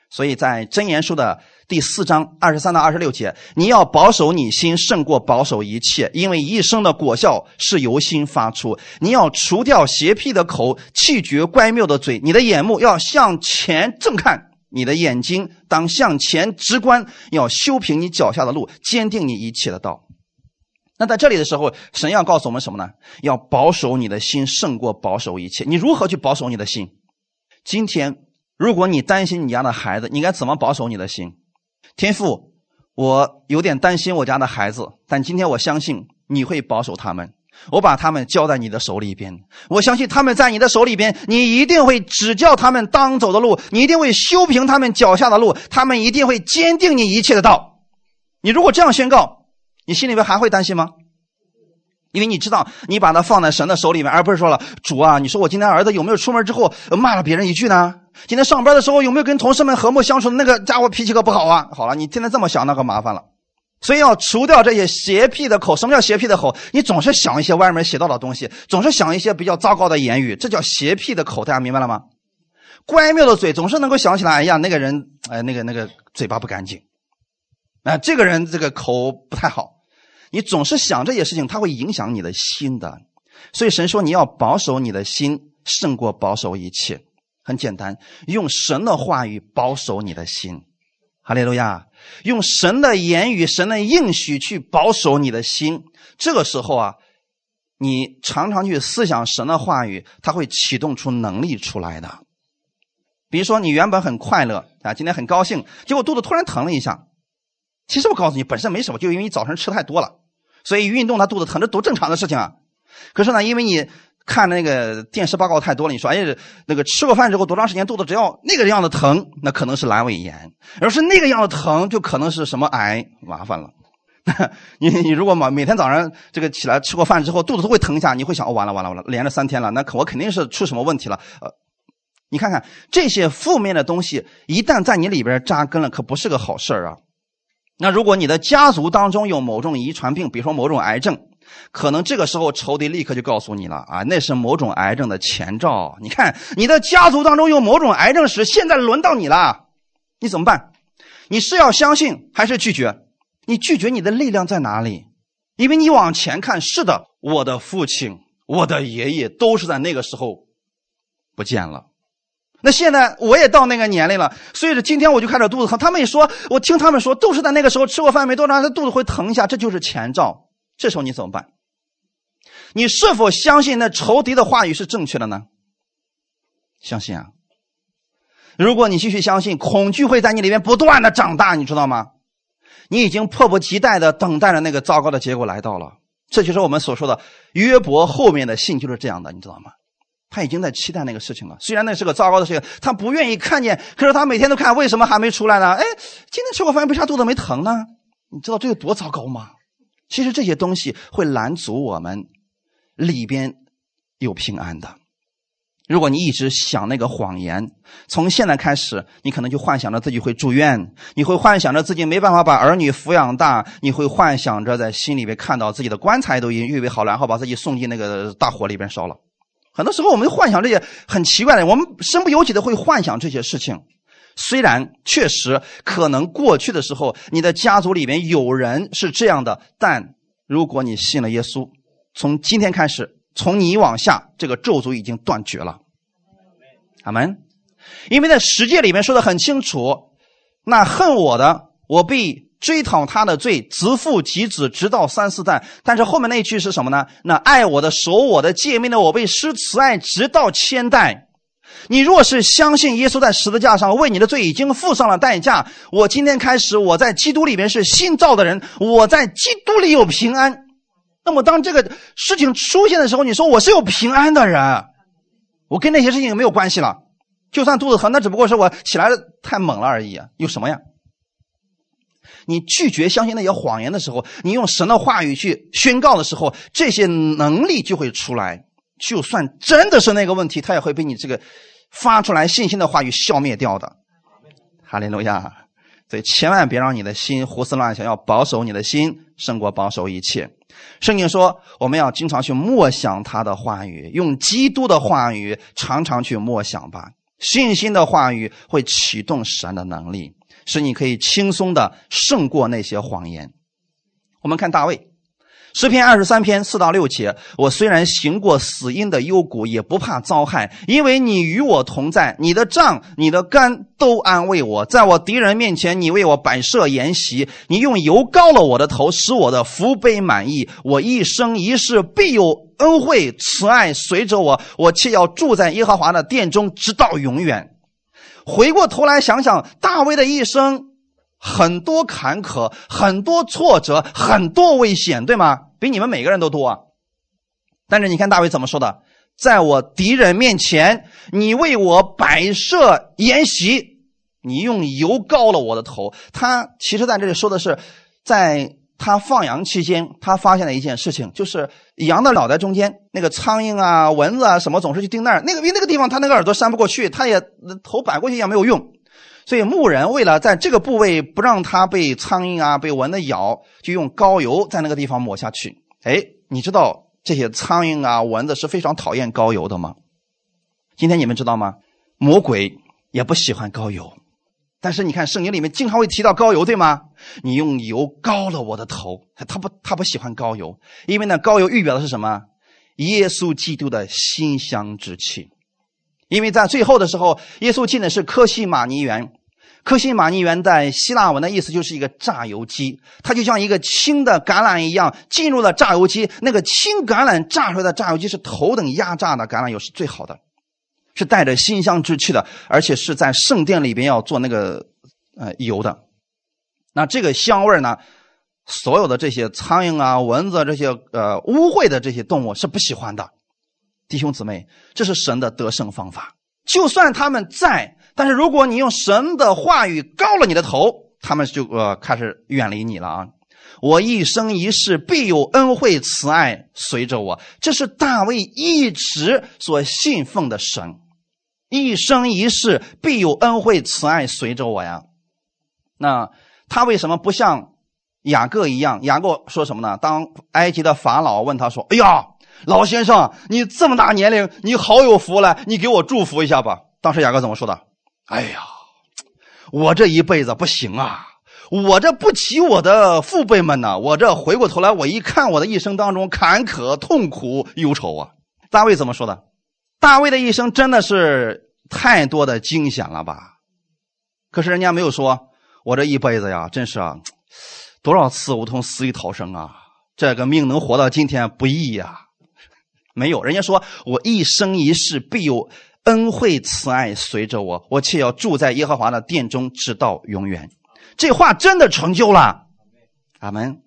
所以在箴言书的第四章二十三到二十六节，你要保守你心，胜过保守一切，因为一生的果效是由心发出。你要除掉邪僻的口，弃绝乖谬的嘴，你的眼目要向前正看。你的眼睛当向前直观，要修平你脚下的路，坚定你一切的道。那在这里的时候，神要告诉我们什么呢？要保守你的心，胜过保守一切。你如何去保守你的心？今天，如果你担心你家的孩子，你该怎么保守你的心？天父，我有点担心我家的孩子，但今天我相信你会保守他们。我把他们交在你的手里边，我相信他们在你的手里边，你一定会指教他们当走的路，你一定会修平他们脚下的路，他们一定会坚定你一切的道。你如果这样宣告，你心里边还会担心吗？因为你知道，你把它放在神的手里面，而不是说了主啊，你说我今天儿子有没有出门之后骂了别人一句呢？今天上班的时候有没有跟同事们和睦相处？那个家伙脾气可不好啊！好了，你天天这么想，那可麻烦了。所以要除掉这些邪僻的口。什么叫邪僻的口？你总是想一些歪门邪道的东西，总是想一些比较糟糕的言语，这叫邪僻的口。大家明白了吗？乖谬的嘴总是能够想起来，哎呀，那个人，哎，那个那个嘴巴不干净，啊，这个人这个口不太好。你总是想这些事情，它会影响你的心的。所以神说你要保守你的心，胜过保守一切。很简单，用神的话语保守你的心。哈利路亚！用神的言语、神的应许去保守你的心。这个时候啊，你常常去思想神的话语，它会启动出能力出来的。比如说，你原本很快乐啊，今天很高兴，结果肚子突然疼了一下。其实我告诉你，本身没什么，就因为你早晨吃太多了，所以运动它肚子疼，这多正常的事情啊。可是呢，因为你。看那个电视报告太多了，你说哎，那个吃过饭之后多长时间肚子只要那个样子疼，那可能是阑尾炎；要是那个样子疼，就可能是什么癌，麻烦了。<laughs> 你你如果每每天早上这个起来吃过饭之后肚子都会疼一下，你会想哦完了完了完了，连着三天了，那可我肯定是出什么问题了。呃，你看看这些负面的东西一旦在你里边扎根了，可不是个好事啊。那如果你的家族当中有某种遗传病，比如说某种癌症。可能这个时候仇敌立刻就告诉你了啊，那是某种癌症的前兆。你看你的家族当中有某种癌症史，现在轮到你了，你怎么办？你是要相信还是拒绝？你拒绝你的力量在哪里？因为你往前看，是的，我的父亲、我的爷爷都是在那个时候不见了。那现在我也到那个年龄了，所以说今天我就开始肚子疼。他们也说，我听他们说，都是在那个时候吃过饭没多长，他肚子会疼一下，这就是前兆。这时候你怎么办？你是否相信那仇敌的话语是正确的呢？相信啊！如果你继续相信，恐惧会在你里面不断的长大，你知道吗？你已经迫不及待的等待着那个糟糕的结果来到了。这就是我们所说的约伯后面的信就是这样的，你知道吗？他已经在期待那个事情了。虽然那是个糟糕的事情，他不愿意看见，可是他每天都看，为什么还没出来呢？哎，今天吃过饭，为啥肚子没疼呢？你知道这有多糟糕吗？其实这些东西会拦阻我们里边有平安的。如果你一直想那个谎言，从现在开始，你可能就幻想着自己会住院，你会幻想着自己没办法把儿女抚养大，你会幻想着在心里边看到自己的棺材都已经预备好了，然后把自己送进那个大火里边烧了。很多时候，我们幻想这些很奇怪的，我们身不由己的会幻想这些事情。虽然确实可能过去的时候，你的家族里面有人是这样的，但如果你信了耶稣，从今天开始，从你往下，这个咒诅已经断绝了。阿门。因为在十诫里面说的很清楚，那恨我的，我必追讨他的罪，直父及子，直到三四代。但是后面那句是什么呢？那爱我的、守我的诫命的，我被施慈爱，直到千代。你若是相信耶稣在十字架上为你的罪已经付上了代价，我今天开始，我在基督里面是新造的人，我在基督里有平安。那么当这个事情出现的时候，你说我是有平安的人，我跟那些事情没有关系了。就算肚子疼，那只不过是我起来的太猛了而已，有什么呀？你拒绝相信那些谎言的时候，你用神的话语去宣告的时候，这些能力就会出来。就算真的是那个问题，他也会被你这个发出来信心的话语消灭掉的。哈利路亚！所以千万别让你的心胡思乱想，要保守你的心，胜过保守一切。圣经说，我们要经常去默想他的话语，用基督的话语常常去默想吧。信心的话语会启动神的能力，使你可以轻松的胜过那些谎言。我们看大卫。诗篇二十三篇四到六节，我虽然行过死荫的幽谷，也不怕遭害，因为你与我同在。你的杖、你的杆都安慰我。在我敌人面前，你为我摆设筵席，你用油膏了我的头，使我的福杯满溢。我一生一世必有恩惠慈爱随着我，我且要住在耶和华的殿中，直到永远。回过头来想想大卫的一生，很多坎坷，很多挫折，很多危险，对吗？比你们每个人都多，但是你看大卫怎么说的？在我敌人面前，你为我摆设筵席，你用油膏了我的头。他其实在这里说的是，在他放羊期间，他发现了一件事情，就是羊的脑袋中间那个苍蝇啊、蚊子啊什么，总是去叮那儿。那个因为那个地方他那个耳朵扇不过去，他也头摆过去也没有用。所以牧人为了在这个部位不让它被苍蝇啊、被蚊子咬，就用膏油在那个地方抹下去。哎，你知道这些苍蝇啊、蚊子是非常讨厌膏油的吗？今天你们知道吗？魔鬼也不喜欢膏油，但是你看圣经里面经常会提到膏油，对吗？你用油膏了我的头，他不，他不喜欢膏油，因为呢，膏油预表的是什么？耶稣基督的馨香之气。因为在最后的时候，耶稣进的是科西玛尼园。科西玛尼园在希腊文的意思就是一个榨油机，它就像一个青的橄榄一样进入了榨油机。那个青橄榄榨出来的榨油机是头等压榨的橄榄油，是最好的，是带着馨香之气的，而且是在圣殿里边要做那个呃油的。那这个香味呢，所有的这些苍蝇啊、蚊子这些呃污秽的这些动物是不喜欢的。弟兄姊妹，这是神的得胜方法。就算他们在。但是如果你用神的话语高了你的头，他们就呃开始远离你了啊！我一生一世必有恩惠慈爱随着我，这是大卫一直所信奉的神。一生一世必有恩惠慈爱随着我呀。那他为什么不像雅各一样？雅各说什么呢？当埃及的法老问他说：“哎呀，老先生，你这么大年龄，你好有福了，你给我祝福一下吧。”当时雅各怎么说的？哎呀，我这一辈子不行啊！我这不及我的父辈们呢。我这回过头来，我一看我的一生当中坎坷、痛苦、忧愁啊。大卫怎么说的？大卫的一生真的是太多的惊险了吧？可是人家没有说，我这一辈子呀，真是啊，多少次无从死里逃生啊！这个命能活到今天不易呀。<laughs> 没有，人家说我一生一世必有。恩惠慈爱随着我，我且要住在耶和华的殿中，直到永远。这话真的成就了，阿门。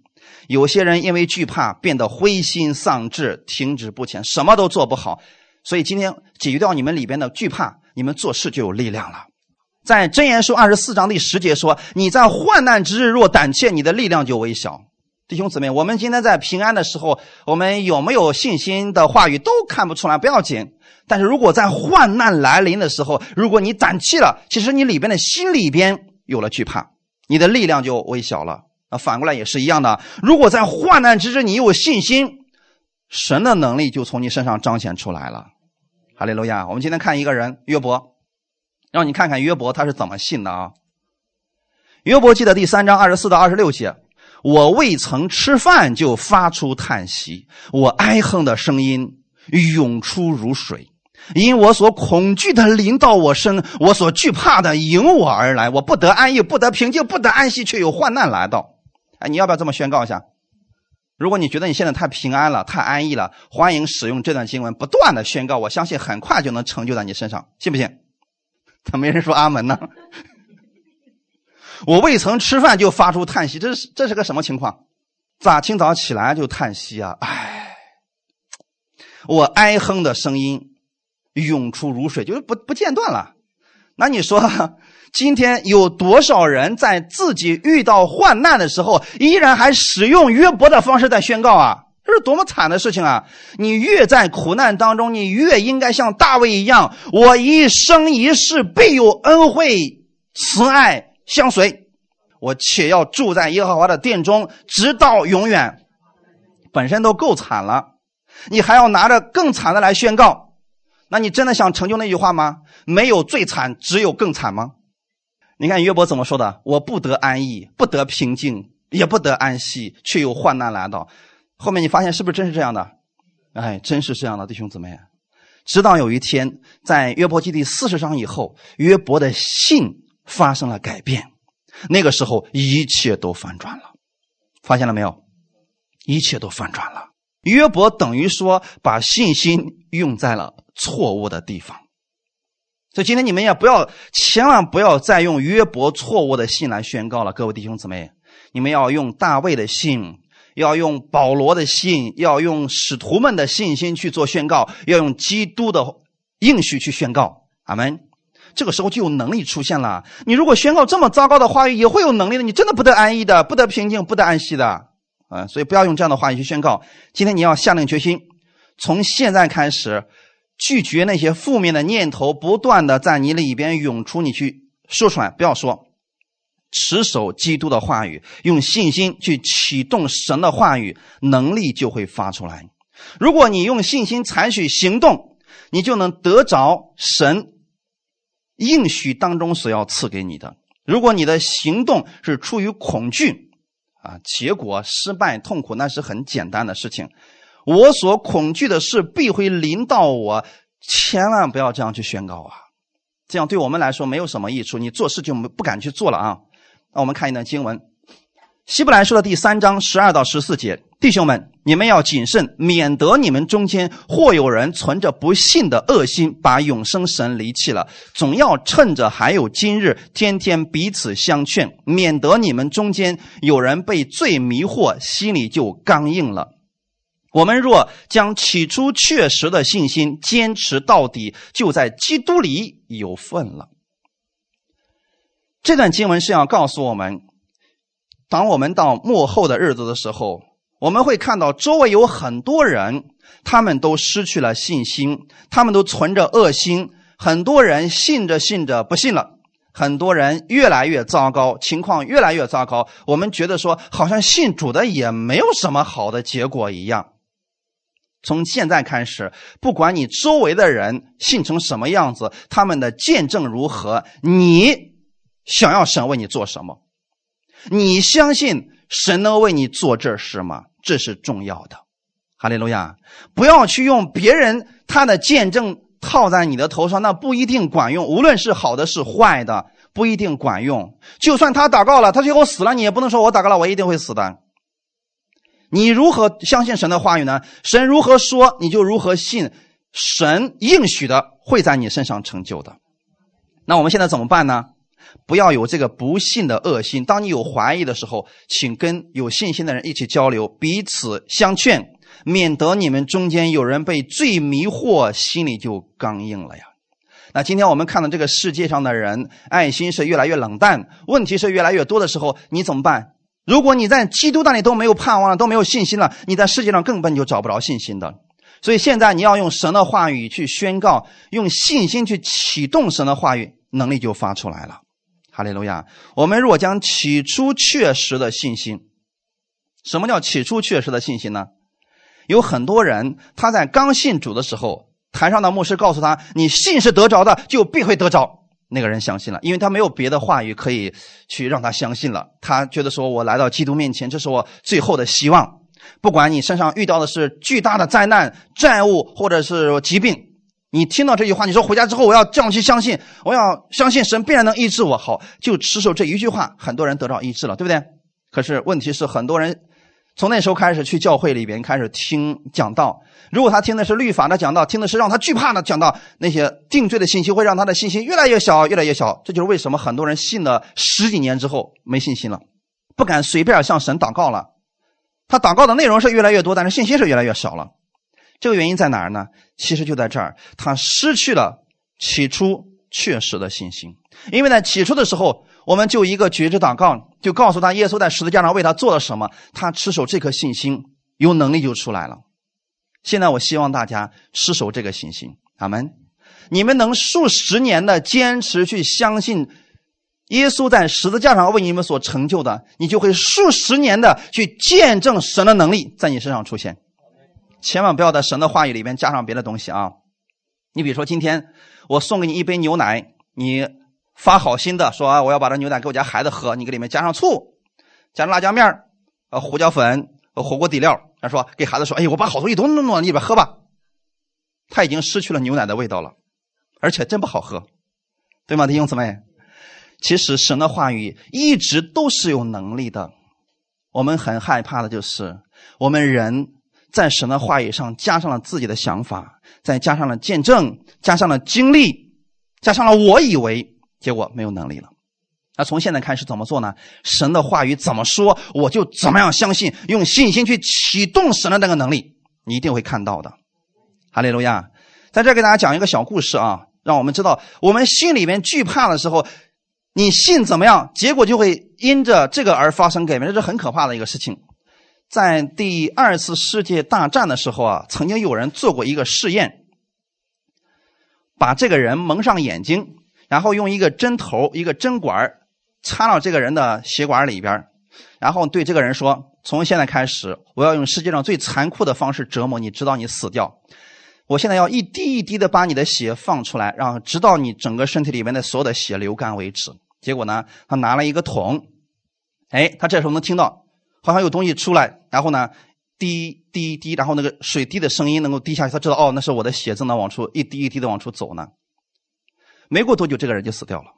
有些人因为惧怕，变得灰心丧志，停止不前，什么都做不好。所以今天解决掉你们里边的惧怕，你们做事就有力量了。在箴言书二十四章第十节说：“你在患难之日若胆怯，你的力量就微小。”弟兄姊妹，我们今天在平安的时候，我们有没有信心的话语都看不出来，不要紧。但是如果在患难来临的时候，如果你胆气了，其实你里边的心里边有了惧怕，你的力量就微小了。啊，反过来也是一样的。如果在患难之时你有信心，神的能力就从你身上彰显出来了。哈利路亚！我们今天看一个人约伯，让你看看约伯他是怎么信的啊？约伯记的第三章二十四到二十六节，我未曾吃饭就发出叹息，我哀哼的声音涌出如水，因我所恐惧的临到我身，我所惧怕的迎我而来，我不得安逸，不得平静，不得安息，却有患难来到。哎，你要不要这么宣告一下？如果你觉得你现在太平安了、太安逸了，欢迎使用这段经文，不断的宣告，我相信很快就能成就在你身上，信不信？<laughs> 怎么没人说阿门呢？我未曾吃饭就发出叹息，这是这是个什么情况？咋清早起来就叹息啊？唉，我哀哼的声音涌出如水，就是不不间断了。那你说，今天有多少人在自己遇到患难的时候，依然还使用约伯的方式在宣告啊？这是多么惨的事情啊！你越在苦难当中，你越应该像大卫一样，我一生一世必有恩惠慈爱相随，我且要住在耶和华的殿中，直到永远。本身都够惨了，你还要拿着更惨的来宣告，那你真的想成就那句话吗？没有最惨，只有更惨吗？你看约伯怎么说的？我不得安逸，不得平静，也不得安息，却有患难来到。后面你发现是不是真是这样的？哎，真是这样的，弟兄姊妹。直到有一天，在约伯记第四十章以后，约伯的信发生了改变，那个时候一切都反转了。发现了没有？一切都反转了。约伯等于说把信心用在了错误的地方。所以今天你们也不要，千万不要再用约伯错误的信来宣告了，各位弟兄姊妹，你们要用大卫的信。要用保罗的信，要用使徒们的信心去做宣告，要用基督的应许去宣告。阿门。这个时候就有能力出现了。你如果宣告这么糟糕的话语，也会有能力的。你真的不得安逸的，不得平静，不得安息的。啊，所以不要用这样的话语去宣告。今天你要下定决心，从现在开始拒绝那些负面的念头，不断的在你里边涌出，你去说出来，不要说。持守基督的话语，用信心去启动神的话语，能力就会发出来。如果你用信心采取行动，你就能得着神应许当中所要赐给你的。如果你的行动是出于恐惧，啊，结果失败痛苦，那是很简单的事情。我所恐惧的事必会临到我，千万不要这样去宣告啊！这样对我们来说没有什么益处，你做事就不敢去做了啊。那我们看一段经文，《希伯来书》的第三章十二到十四节，弟兄们，你们要谨慎，免得你们中间或有人存着不信的恶心，把永生神离弃了。总要趁着还有今日，天天彼此相劝，免得你们中间有人被罪迷惑，心里就刚硬了。我们若将起初确实的信心坚持到底，就在基督里有份了。这段经文是要告诉我们，当我们到末后的日子的时候，我们会看到周围有很多人，他们都失去了信心，他们都存着恶心，很多人信着信着不信了，很多人越来越糟糕，情况越来越糟糕。我们觉得说，好像信主的也没有什么好的结果一样。从现在开始，不管你周围的人信成什么样子，他们的见证如何，你。想要神为你做什么？你相信神能为你做这事吗？这是重要的。哈利路亚！不要去用别人他的见证套在你的头上，那不一定管用。无论是好的是坏的，不一定管用。就算他祷告了，他最后死了，你也不能说我祷告了，我一定会死的。你如何相信神的话语呢？神如何说，你就如何信。神应许的会在你身上成就的。那我们现在怎么办呢？不要有这个不信的恶心。当你有怀疑的时候，请跟有信心的人一起交流，彼此相劝，免得你们中间有人被罪迷惑，心里就刚硬了呀。那今天我们看到这个世界上的人，爱心是越来越冷淡，问题是越来越多的时候，你怎么办？如果你在基督那里都没有盼望了，都没有信心了，你在世界上根本就找不着信心的。所以现在你要用神的话语去宣告，用信心去启动神的话语，能力就发出来了。哈利路亚！我们若将起初确实的信心，什么叫起初确实的信心呢？有很多人他在刚信主的时候，台上的牧师告诉他：“你信是得着的，就必会得着。”那个人相信了，因为他没有别的话语可以去让他相信了。他觉得说：“我来到基督面前，这是我最后的希望。不管你身上遇到的是巨大的灾难、债务或者是疾病，你听到这句话，你说回家之后我要这样去相信，我要相信神必然能医治我。好，就持守这一句话，很多人得到医治了，对不对？可是问题是，很多人从那时候开始去教会里边开始听讲道。”如果他听的是律法的讲道，听的是让他惧怕的讲道，那些定罪的信息会让他的信心越来越小，越来越小。这就是为什么很多人信了十几年之后没信心了，不敢随便向神祷告了。他祷告的内容是越来越多，但是信心是越来越少了。这个原因在哪儿呢？其实就在这儿，他失去了起初确实的信心。因为在起初的时候，我们就一个觉知祷告，就告诉他耶稣在十字架上为他做了什么，他持守这颗信心，有能力就出来了。现在我希望大家持守这个信心，阿门。你们能数十年的坚持去相信耶稣在十字架上为你们所成就的，你就会数十年的去见证神的能力在你身上出现。千万不要在神的话语里面加上别的东西啊！你比如说，今天我送给你一杯牛奶，你发好心的说啊，我要把这牛奶给我家孩子喝，你给里面加上醋，加上辣椒面呃，胡椒粉。火锅底料，他说给孩子说：“哎，我把好东西都弄到里边喝吧。”他已经失去了牛奶的味道了，而且真不好喝，对吗，弟兄姊妹？其实神的话语一直都是有能力的。我们很害怕的就是我们人在神的话语上加上了自己的想法，再加上了见证，加上了经历，加上了我以为，结果没有能力了。那从现在开始怎么做呢？神的话语怎么说，我就怎么样相信，用信心去启动神的那个能力，你一定会看到的。哈利路亚！在这给大家讲一个小故事啊，让我们知道，我们心里面惧怕的时候，你信怎么样，结果就会因着这个而发生改变，这是很可怕的一个事情。在第二次世界大战的时候啊，曾经有人做过一个试验，把这个人蒙上眼睛，然后用一个针头、一个针管插到这个人的血管里边，然后对这个人说：“从现在开始，我要用世界上最残酷的方式折磨你，直到你死掉。我现在要一滴一滴的把你的血放出来，让直到你整个身体里面的所有的血流干为止。”结果呢，他拿了一个桶，哎，他这时候能听到好像有东西出来，然后呢，滴滴滴，然后那个水滴的声音能够滴下去，他知道哦，那是我的血正在往出一滴一滴的往出走呢。没过多久，这个人就死掉了。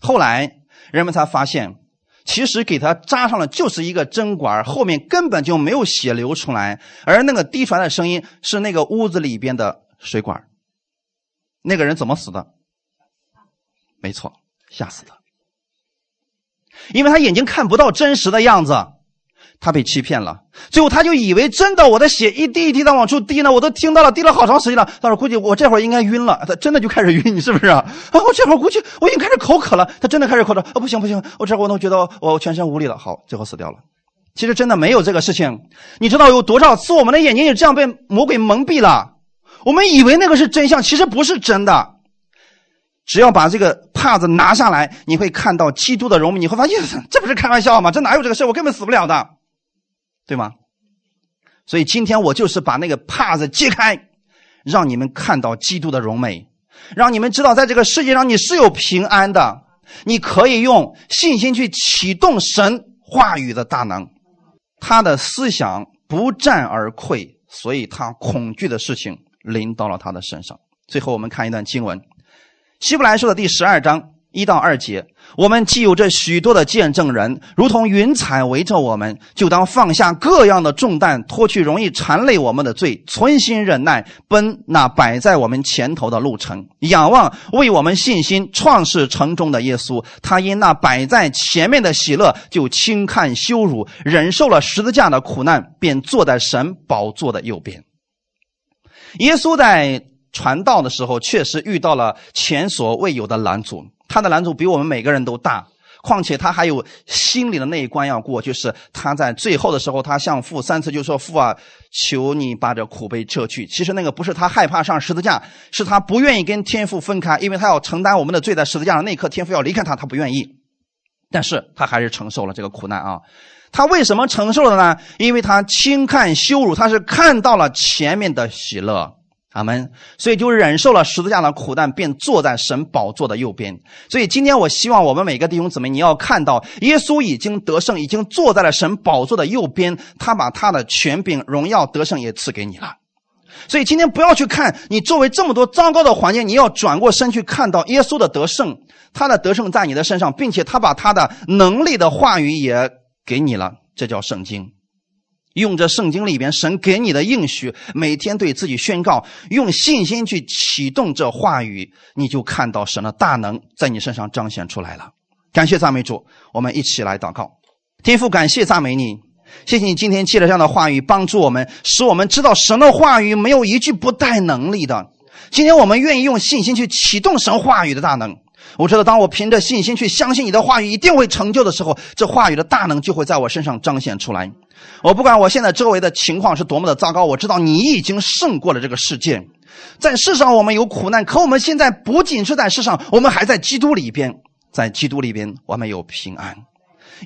后来。人们才发现，其实给他扎上了就是一个针管，后面根本就没有血流出来，而那个滴出来的声音是那个屋子里边的水管。那个人怎么死的？没错，吓死的，因为他眼睛看不到真实的样子。他被欺骗了，最后他就以为真的，我的血一滴一滴的往出滴呢，我都听到了，滴了好长时间了。他说估计我这会儿应该晕了，他真的就开始晕，你是不是啊？啊，我这会儿估计我已经开始口渴了，他真的开始口渴。啊，不行不行，我这会儿我都觉得我全身无力了。好，最后死掉了。其实真的没有这个事情，你知道有多少次我们的眼睛也这样被魔鬼蒙蔽了？我们以为那个是真相，其实不是真的。只要把这个帕子拿下来，你会看到基督的容美，你会发现 <laughs> 这不是开玩笑吗？这哪有这个事？我根本死不了的。对吗？所以今天我就是把那个帕子揭开，让你们看到基督的荣美，让你们知道在这个世界上你是有平安的，你可以用信心去启动神话语的大能。他的思想不战而溃，所以他恐惧的事情临到了他的身上。最后我们看一段经文，《希伯来书》的第十二章一到二节。我们既有这许多的见证人，如同云彩围着我们，就当放下各样的重担，脱去容易缠累我们的罪，存心忍耐，奔那摆在我们前头的路程，仰望为我们信心创世成中的耶稣。他因那摆在前面的喜乐，就轻看羞辱，忍受了十字架的苦难，便坐在神宝座的右边。耶稣在传道的时候，确实遇到了前所未有的拦阻。他的拦阻比我们每个人都大，况且他还有心里的那一关要过，就是他在最后的时候，他向父三次就说：“父啊，求你把这苦悲撤去。”其实那个不是他害怕上十字架，是他不愿意跟天父分开，因为他要承担我们的罪，在十字架上那一刻，天父要离开他，他不愿意，但是他还是承受了这个苦难啊。他为什么承受了呢？因为他轻看羞辱，他是看到了前面的喜乐。阿门。所以就忍受了十字架的苦难，便坐在神宝座的右边。所以今天我希望我们每个弟兄姊妹，你要看到耶稣已经得胜，已经坐在了神宝座的右边，他把他的权柄、荣耀、得胜也赐给你了。所以今天不要去看你周围这么多糟糕的环境，你要转过身去看到耶稣的得胜，他的得胜在你的身上，并且他把他的能力的话语也给你了，这叫圣经。用这圣经里边神给你的应许，每天对自己宣告，用信心去启动这话语，你就看到神的大能在你身上彰显出来了。感谢赞美主，我们一起来祷告。天父，感谢赞美你，谢谢你今天借着这样的话语帮助我们，使我们知道神的话语没有一句不带能力的。今天我们愿意用信心去启动神话语的大能。我知道，当我凭着信心去相信你的话语一定会成就的时候，这话语的大能就会在我身上彰显出来。我不管我现在周围的情况是多么的糟糕，我知道你已经胜过了这个世界。在世上我们有苦难，可我们现在不仅是在世上，我们还在基督里边，在基督里边我们有平安，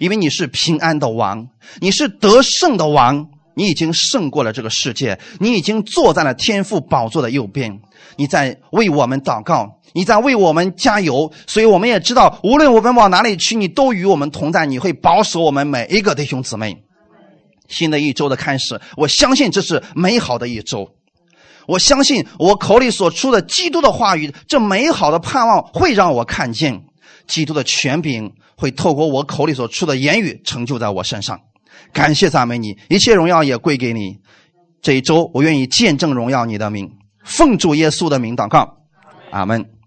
因为你是平安的王，你是得胜的王，你已经胜过了这个世界，你已经坐在了天父宝座的右边，你在为我们祷告。你在为我们加油，所以我们也知道，无论我们往哪里去，你都与我们同在，你会保守我们每一个弟兄姊妹。新的一周的开始，我相信这是美好的一周。我相信我口里所出的基督的话语，这美好的盼望会让我看见基督的权柄会透过我口里所出的言语成就在我身上。感谢赞美你，一切荣耀也归给你。这一周，我愿意见证荣耀你的名，奉主耶稣的名祷告，阿门。